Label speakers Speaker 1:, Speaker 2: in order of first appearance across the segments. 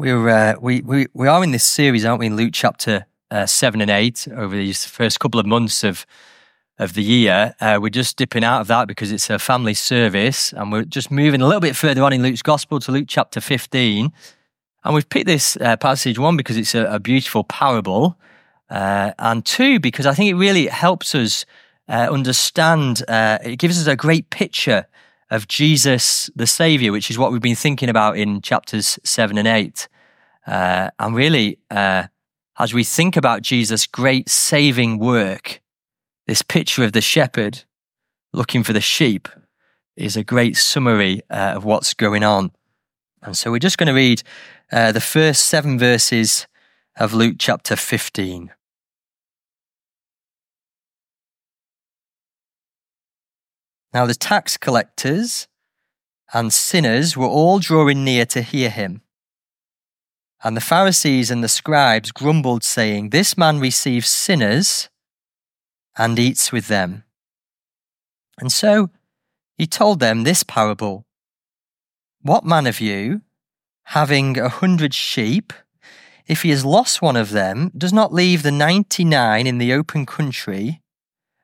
Speaker 1: We're, uh, we, we, we are in this series, aren't we, in Luke chapter uh, 7 and 8 over these first couple of months of, of the year. Uh, we're just dipping out of that because it's a family service and we're just moving a little bit further on in Luke's gospel to Luke chapter 15. And we've picked this uh, passage, one, because it's a, a beautiful parable, uh, and two, because I think it really helps us uh, understand, it gives us a great picture of Jesus the Savior, which is what we've been thinking about in chapters seven and eight. Uh, and really, uh, as we think about Jesus' great saving work, this picture of the shepherd looking for the sheep is a great summary uh, of what's going on. And so we're just going to read uh, the first seven verses of Luke chapter 15. Now the tax collectors and sinners were all drawing near to hear him. And the Pharisees and the scribes grumbled, saying, This man receives sinners and eats with them. And so he told them this parable What man of you, having a hundred sheep, if he has lost one of them, does not leave the ninety nine in the open country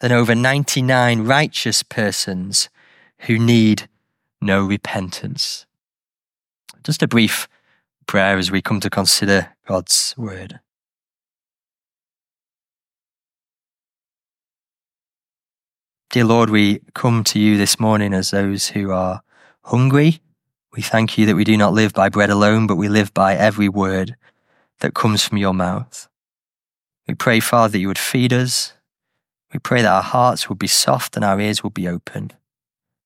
Speaker 1: than over 99 righteous persons who need no repentance. Just a brief prayer as we come to consider God's word. Dear Lord, we come to you this morning as those who are hungry. We thank you that we do not live by bread alone, but we live by every word that comes from your mouth. We pray, Father, that you would feed us, we pray that our hearts will be soft and our ears will be open.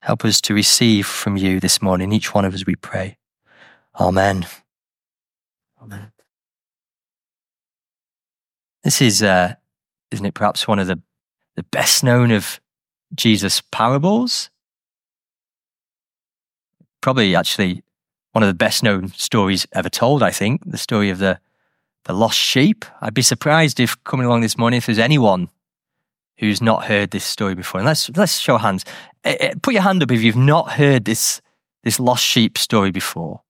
Speaker 1: Help us to receive from you this morning, each one of us, we pray. Amen. Amen. This is, uh, isn't it, perhaps one of the, the best known of Jesus' parables? Probably actually one of the best known stories ever told, I think, the story of the, the lost sheep. I'd be surprised if coming along this morning, if there's anyone who's not heard this story before. And let's let's show hands. Eh, eh, put your hand up if you've not heard this this lost sheep story before.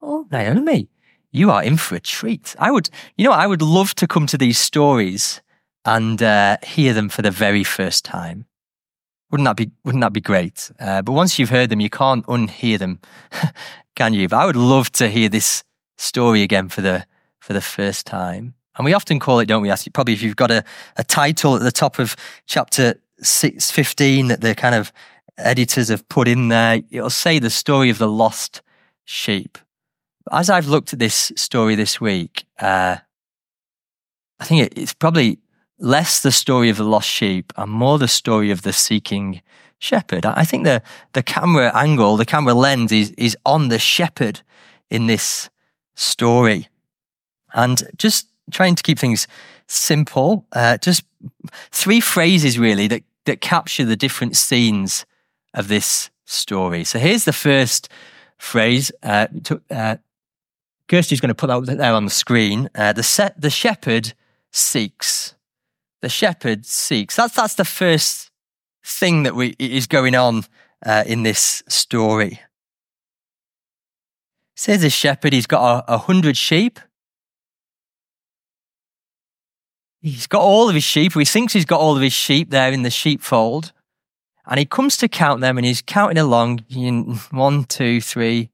Speaker 1: Oh, Naomi, you are in for a treat. I would, you know, I would love to come to these stories and uh, hear them for the very first time. Wouldn't that be Wouldn't that be great? Uh, but once you've heard them, you can't unhear them, can you? But I would love to hear this story again for the for the first time. And we often call it, don't we? As probably if you've got a, a title at the top of chapter 615 that the kind of editors have put in there, it'll say the story of the lost sheep. As I've looked at this story this week, uh, I think it, it's probably less the story of the lost sheep and more the story of the seeking shepherd. I think the, the camera angle, the camera lens is, is on the shepherd in this story. And just trying to keep things simple. Uh, just three phrases really that, that capture the different scenes of this story. So here's the first phrase. Uh, to, uh, Kirsty's going to put that there on the screen. Uh, the, set, the shepherd seeks. The shepherd seeks. That's, that's the first thing that we, is going on uh, in this story. Says the shepherd, he's got a, a hundred sheep. He's got all of his sheep. He thinks he's got all of his sheep there in the sheepfold. And he comes to count them and he's counting along one, two, three,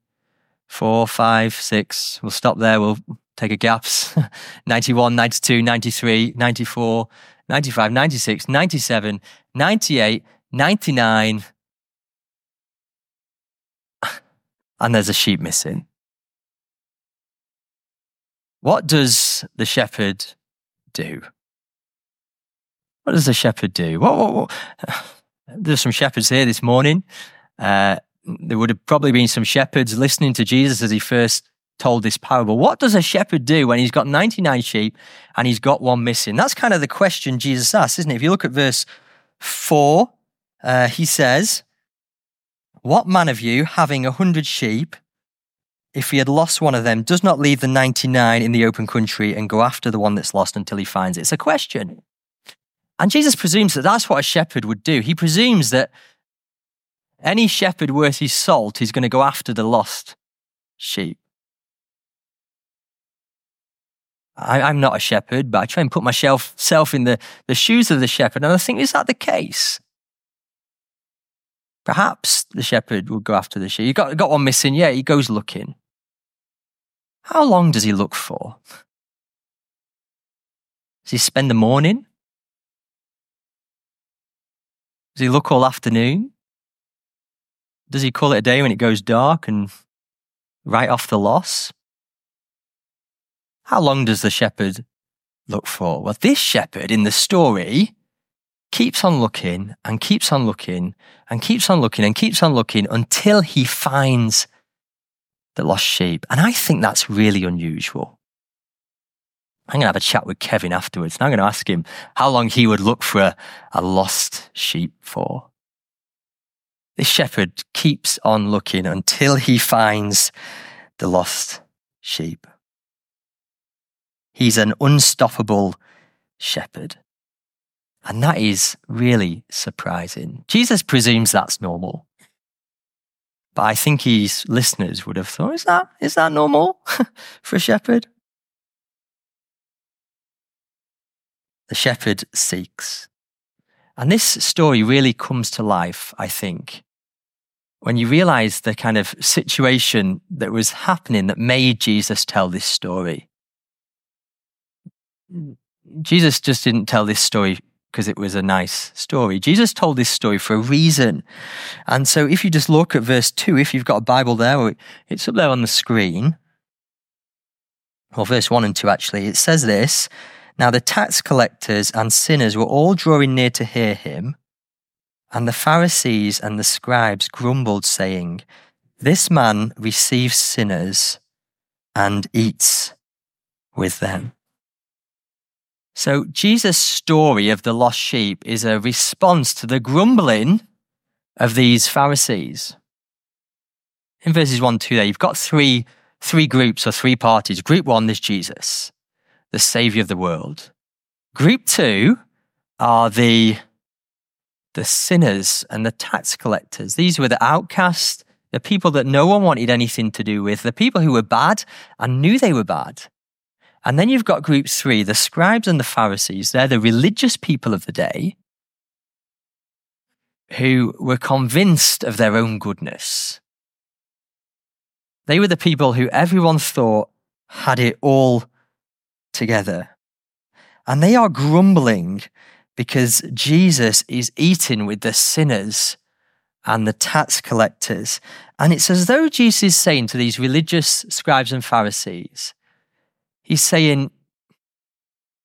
Speaker 1: four, five, six. We'll stop there. We'll take a gaps 91, 92, 93, 94, 95, 96, 97, 98, 99. And there's a sheep missing. What does the shepherd do? What does a shepherd do? What, what, what? There's some shepherds here this morning. Uh, there would have probably been some shepherds listening to Jesus as he first told this parable. What does a shepherd do when he's got 99 sheep and he's got one missing? That's kind of the question Jesus asks, isn't it? If you look at verse 4, uh, he says, What man of you, having a hundred sheep, if he had lost one of them, does not leave the 99 in the open country and go after the one that's lost until he finds it? It's a question. And Jesus presumes that that's what a shepherd would do. He presumes that any shepherd worth his salt is going to go after the lost sheep. I, am not a shepherd, but I try and put myself self in the, the shoes of the shepherd. And I think, is that the case? Perhaps the shepherd would go after the sheep. You got, got one missing. Yeah, he goes looking. How long does he look for? Does he spend the morning? Does he look all afternoon? Does he call it a day when it goes dark and write off the loss? How long does the shepherd look for? Well, this shepherd in the story keeps on looking and keeps on looking and keeps on looking and keeps on looking until he finds the lost sheep. And I think that's really unusual. I'm going to have a chat with Kevin afterwards and I'm going to ask him how long he would look for a, a lost sheep for. This shepherd keeps on looking until he finds the lost sheep. He's an unstoppable shepherd. And that is really surprising. Jesus presumes that's normal. But I think his listeners would have thought, is that, is that normal for a shepherd? The shepherd seeks. And this story really comes to life, I think, when you realize the kind of situation that was happening that made Jesus tell this story. Jesus just didn't tell this story because it was a nice story. Jesus told this story for a reason. And so if you just look at verse 2, if you've got a Bible there, it's up there on the screen. Or verse 1 and 2, actually. It says this Now the tax collectors and sinners were all drawing near to hear him. And the Pharisees and the scribes grumbled, saying, This man receives sinners and eats with them. So Jesus' story of the lost sheep is a response to the grumbling of these Pharisees. In verses 1 2 there, you've got three, three groups or three parties. Group one is Jesus, the Savior of the world. Group two are the, the sinners and the tax collectors. These were the outcasts, the people that no one wanted anything to do with, the people who were bad and knew they were bad. And then you've got group three, the scribes and the Pharisees. They're the religious people of the day who were convinced of their own goodness. They were the people who everyone thought had it all together. And they are grumbling because Jesus is eating with the sinners and the tax collectors. And it's as though Jesus is saying to these religious scribes and Pharisees, He's saying,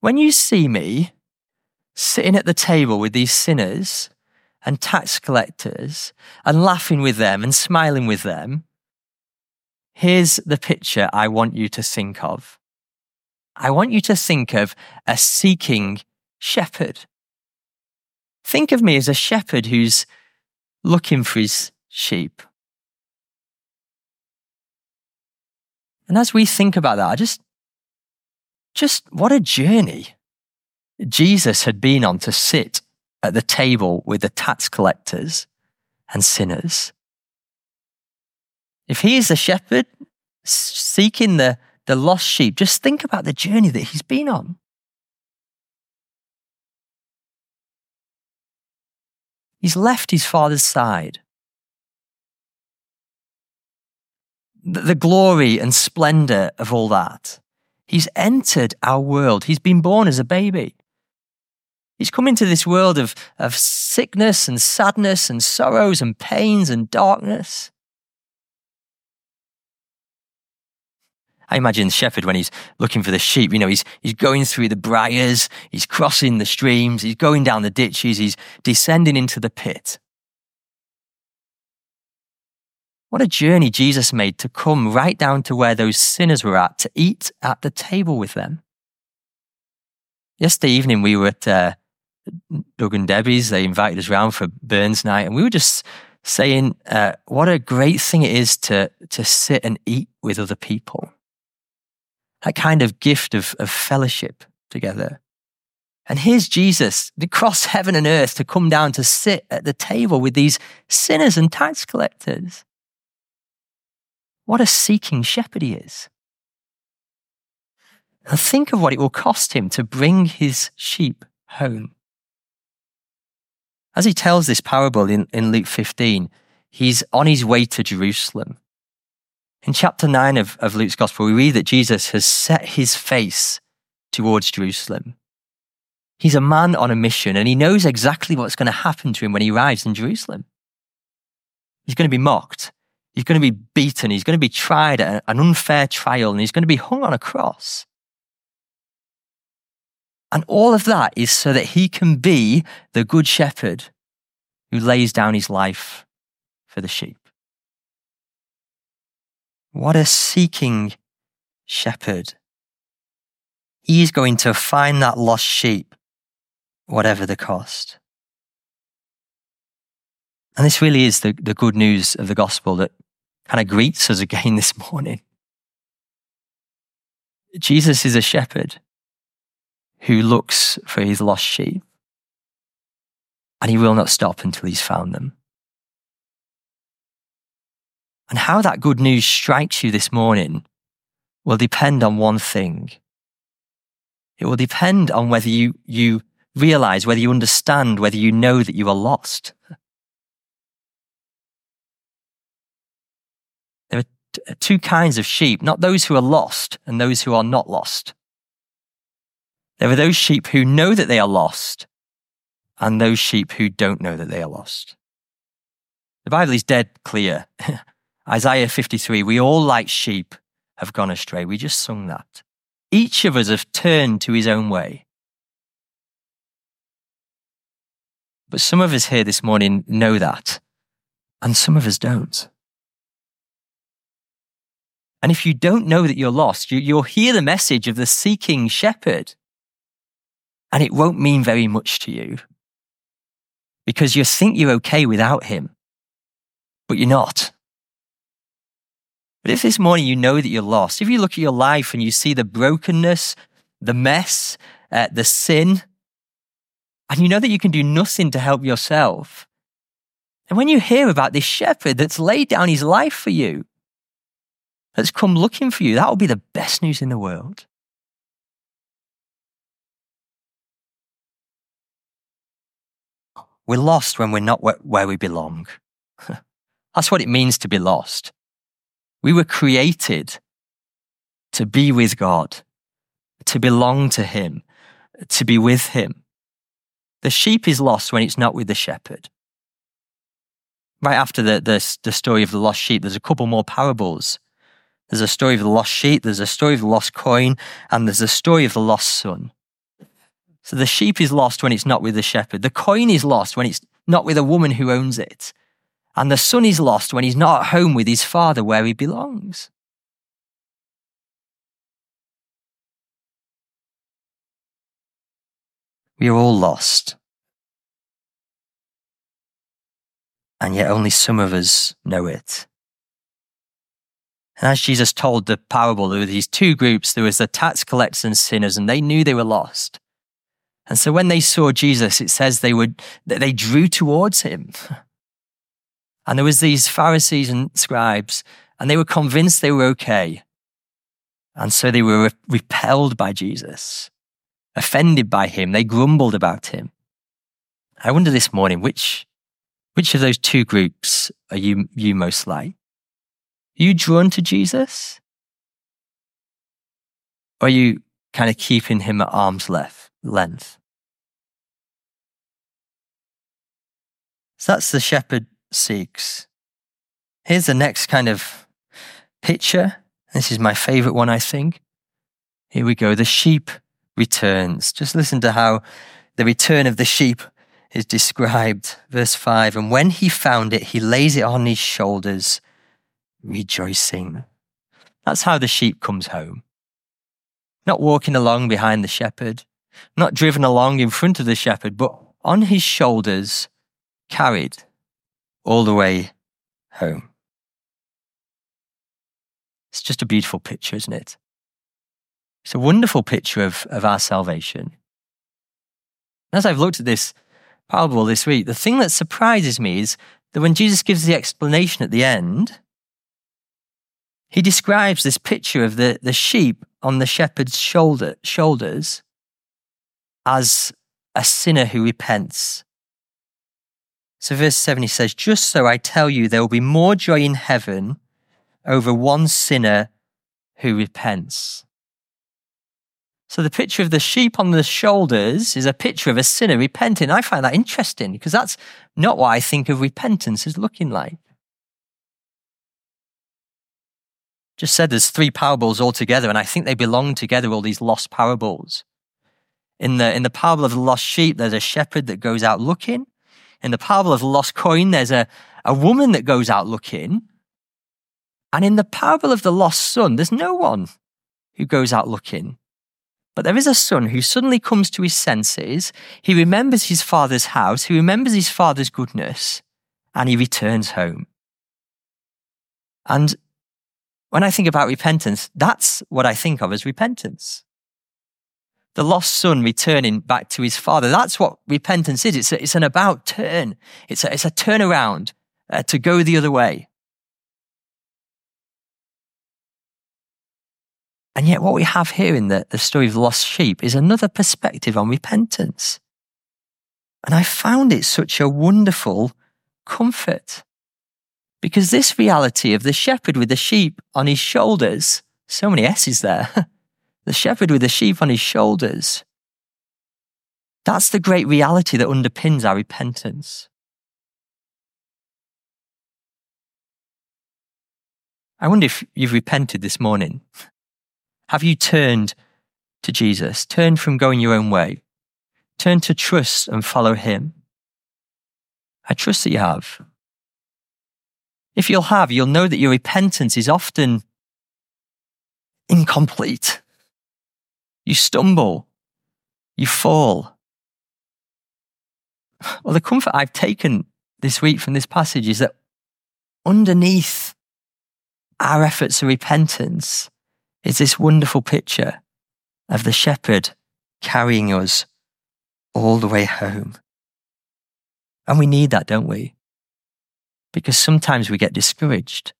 Speaker 1: when you see me sitting at the table with these sinners and tax collectors and laughing with them and smiling with them, here's the picture I want you to think of. I want you to think of a seeking shepherd. Think of me as a shepherd who's looking for his sheep. And as we think about that, I just just what a journey Jesus had been on to sit at the table with the tax collectors and sinners. If he is the shepherd seeking the, the lost sheep, just think about the journey that he's been on. He's left his father's side. The, glory and splendor of all that. He's entered our world. He's been born as a baby. He's come into this world of, of sickness and sadness and sorrows and pains and darkness. I imagine shepherd when he's looking for the sheep, you know, he's, he's going through the briars, he's crossing the streams, he's going down the ditches, he's descending into the pit. What a journey Jesus made to come right down to where those sinners were at, to eat at the table with them. Yesterday evening, we were at uh, Doug and Debbie's. They invited us round for Burns night, and we were just saying uh, what a great thing it is to, to sit and eat with other people. That kind of gift of, of fellowship together. And here's Jesus across heaven and earth to come down to sit at the table with these sinners and tax collectors. What a seeking shepherd he is. Think of what it will cost him to bring his sheep home. As he tells this parable in, in Luke 15, he's on his way to Jerusalem. In chapter 9 of, of Luke's gospel, we read that Jesus has set his face towards Jerusalem. He's a man on a mission and he knows exactly what's going to happen to him when he arrives in Jerusalem. He's going to be mocked. He's going to be beaten. He's going to be tried at an unfair trial and he's going to be hung on a cross. And all of that is so that he can be the good shepherd who lays down his life for the sheep. What a seeking shepherd. He's going to find that lost sheep, whatever the cost. And this really is the, the good news of the gospel that kind of greets us again this morning. Jesus is a shepherd who looks for his lost sheep, and he will not stop until he's found them. And how that good news strikes you this morning will depend on one thing. It will depend on whether you, you realize, whether you understand, whether you know that you are lost. There are t- uh, two kinds of sheep, not those who are lost and those who are not lost. There are those sheep who know that they are lost and those sheep who don't know that they are lost. The Bible is dead clear. Isaiah 53, we all like sheep have gone astray. We just sung that. Each of us have turned to his own way. But some of us here this morning know that, and some of us don't. And if you don't know that you're lost, you, will hear the message of the seeking shepherd and it won't mean very much to you because you think you're okay without him, but you're not. But if this morning you know that you're lost, if you look at your life and you see the brokenness, the mess, uh, the sin, and you know that you can do nothing to help yourself, and when you hear about this shepherd that's laid down his life for you, that's come looking for you, that will be the best news in the world. We're lost when we're not where we belong. That's what it means to be lost. We were created to be with God, to belong to Him, to be with Him. The sheep is lost when it's not with the shepherd. Right after the, the, the story of the lost sheep, there's a couple more parables. There's a story of the lost sheep, there's a story of the lost coin, and there's a story of the lost son. So the sheep is lost when it's not with the shepherd. The coin is lost when it's not with a woman who owns it. And the son is lost when he's not at home with his father where he belongs. We are all lost. And yet only some of us know it. And as Jesus told the parable, there were these two groups. There was the tax collectors and sinners, and they knew they were lost. And so when they saw Jesus, it says they would, they drew towards him. And there was these Pharisees and scribes, and they were convinced they were okay. And so they were repelled by Jesus, offended by him. They grumbled about him. I wonder this morning, which, which of those two groups are you, you most like? Are you drawn to Jesus? Or are you kind of keeping him at arm's length? So that's the shepherd seeks. Here's the next kind of picture. This is my favorite one, I think. Here we go. The sheep returns. Just listen to how the return of the sheep is described. Verse 5 And when he found it, he lays it on his shoulders rejoicing. That's how the sheep comes home. Not walking along behind the shepherd, not driven along in front of the shepherd, but on his shoulders, carried all the way home. It's just a beautiful picture, isn't it? It's a wonderful picture of, of our salvation. As I've looked at this parable this week, the thing that surprises me is that when Jesus gives the explanation at the end, he describes this picture of the, the sheep on the shepherd's shoulder, shoulders as a sinner who repents. So, verse 7, he says, Just so I tell you, there will be more joy in heaven over one sinner who repents. So, the picture of the sheep on the shoulders is a picture of a sinner repenting. I find that interesting because that's not what I think of repentance as looking like. Just said there's three parables altogether, and I think they belong together, all these lost parables. In the, in the parable of the lost sheep, there's a shepherd that goes out looking. In the parable of the lost coin, there's a, a woman that goes out looking. And in the parable of the lost son, there's no one who goes out looking. But there is a son who suddenly comes to his senses. He remembers his father's house. He remembers his father's goodness and he returns home. And when I think about repentance, that's what I think of as repentance the lost son returning back to his father. That's what repentance is. It's, a, it's an about turn. It's a, it's a turnaround uh, to go the other way. And yet, what we have here in the, the story of the lost sheep is another perspective on repentance. And I found it such a wonderful comfort. Because this reality of the shepherd with the sheep on his shoulders, so many S's there, the shepherd with the sheep on his shoulders. That's the great reality that underpins our repentance. I wonder if you've repented this morning. Have you turned to Jesus? Turned from going your own way? Turned to trust and follow him? I trust that you have. If you'll have, you'll know that your repentance is often incomplete. You stumble. You fall. Well, the comfort I've taken this week from this passage is that underneath our efforts of repentance is this wonderful picture of the shepherd carrying us all the way home. And we need that, don't we? Because sometimes we get discouraged.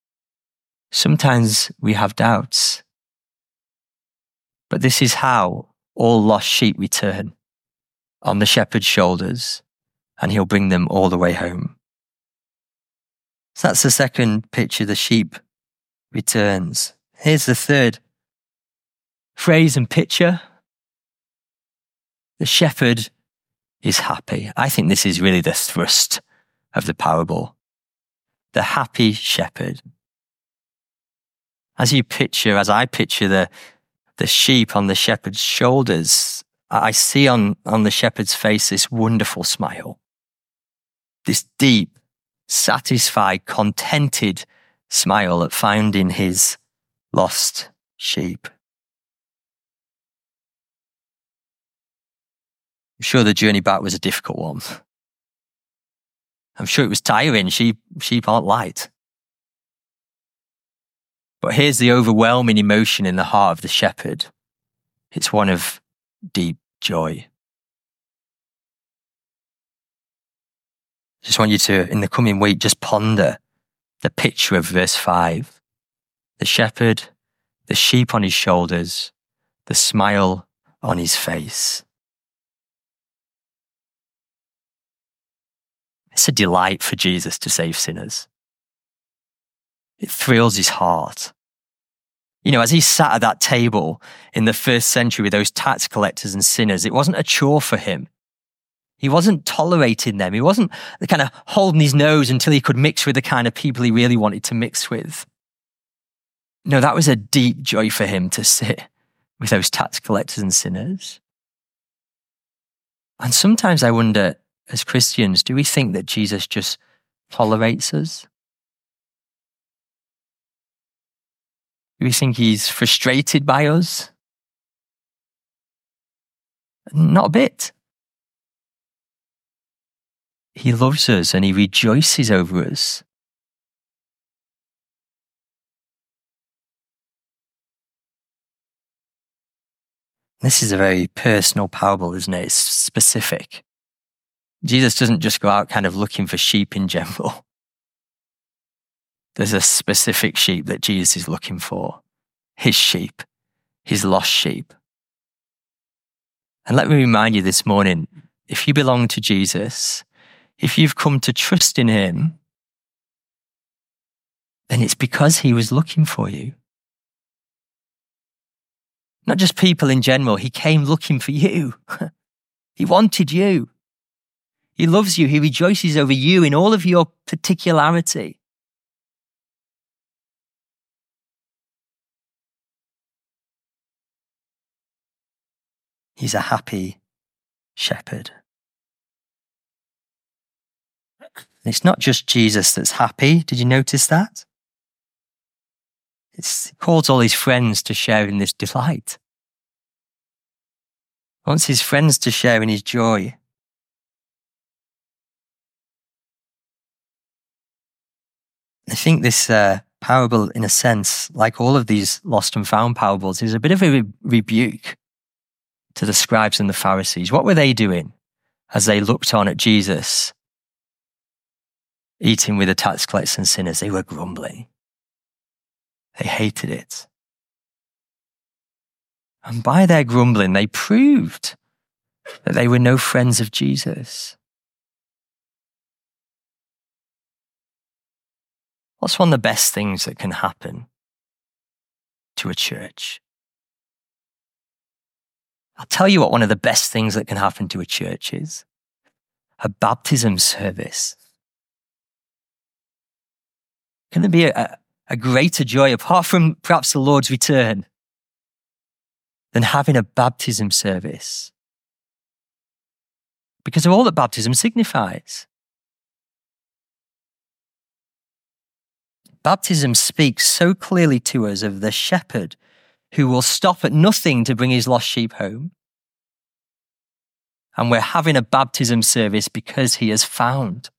Speaker 1: Sometimes we have doubts. But this is how all lost sheep return on the shepherd's shoulders, and he'll bring them all the way home. So that's the second picture the sheep returns. Here's the third phrase and picture the shepherd is happy. I think this is really the thrust of the parable. The happy shepherd. As you picture, as I picture the, the sheep on the shepherd's shoulders, I see on, on the shepherd's face this wonderful smile, this deep, satisfied, contented smile at finding his lost sheep. I'm sure the journey back was a difficult one. I'm sure it was tiring. Sheep, sheep aren't light. But here's the overwhelming emotion in the heart of the shepherd it's one of deep joy. Just want you to, in the coming week, just ponder the picture of verse 5 the shepherd, the sheep on his shoulders, the smile on his face. It's a delight for Jesus to save sinners. It thrills his heart. You know, as he sat at that table in the first century with those tax collectors and sinners, it wasn't a chore for him. He wasn't tolerating them. He wasn't kind of holding his nose until he could mix with the kind of people he really wanted to mix with. No, that was a deep joy for him to sit with those tax collectors and sinners. And sometimes I wonder, as Christians, do we think that Jesus just tolerates us? Do we think he's frustrated by us? Not a bit. He loves us and he rejoices over us. This is a very personal parable, isn't it? It's specific. Jesus doesn't just go out kind of looking for sheep in general. There's a specific sheep that Jesus is looking for his sheep, his lost sheep. And let me remind you this morning if you belong to Jesus, if you've come to trust in him, then it's because he was looking for you. Not just people in general, he came looking for you. he wanted you. He loves you. He rejoices over you in all of your particularity. He's a happy shepherd. it's not just Jesus that's happy. Did you notice that? It's, he calls all his friends to share in this delight. He wants his friends to share in his joy. I think this uh, parable, in a sense, like all of these lost and found parables, is a bit of a re- rebuke to the scribes and the Pharisees. What were they doing as they looked on at Jesus eating with the tax collectors and sinners? They were grumbling. They hated it. And by their grumbling, they proved that they were no friends of Jesus. What's one of the best things that can happen to a church? I'll tell you what one of the best things that can happen to a church is a baptism service. Can there be a, a greater joy, apart from perhaps the Lord's return, than having a baptism service? Because of all that baptism signifies. Baptism speaks so clearly to us of the shepherd who will stop at nothing to bring his lost sheep home. And we're having a baptism service because he has found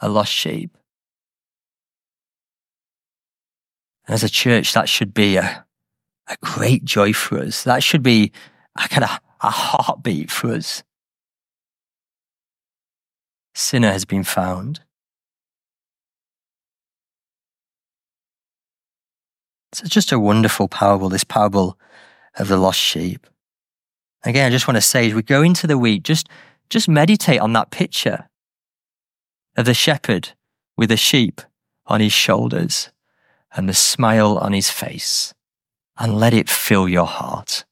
Speaker 1: a lost sheep. And As a church, that should be a, a great joy for us. That should be a kind of a heartbeat for us. Sinner has been found. It's just a wonderful parable, this parable of the lost sheep. Again, I just want to say as we go into the week, just, just meditate on that picture of the shepherd with the sheep on his shoulders and the smile on his face and let it fill your heart.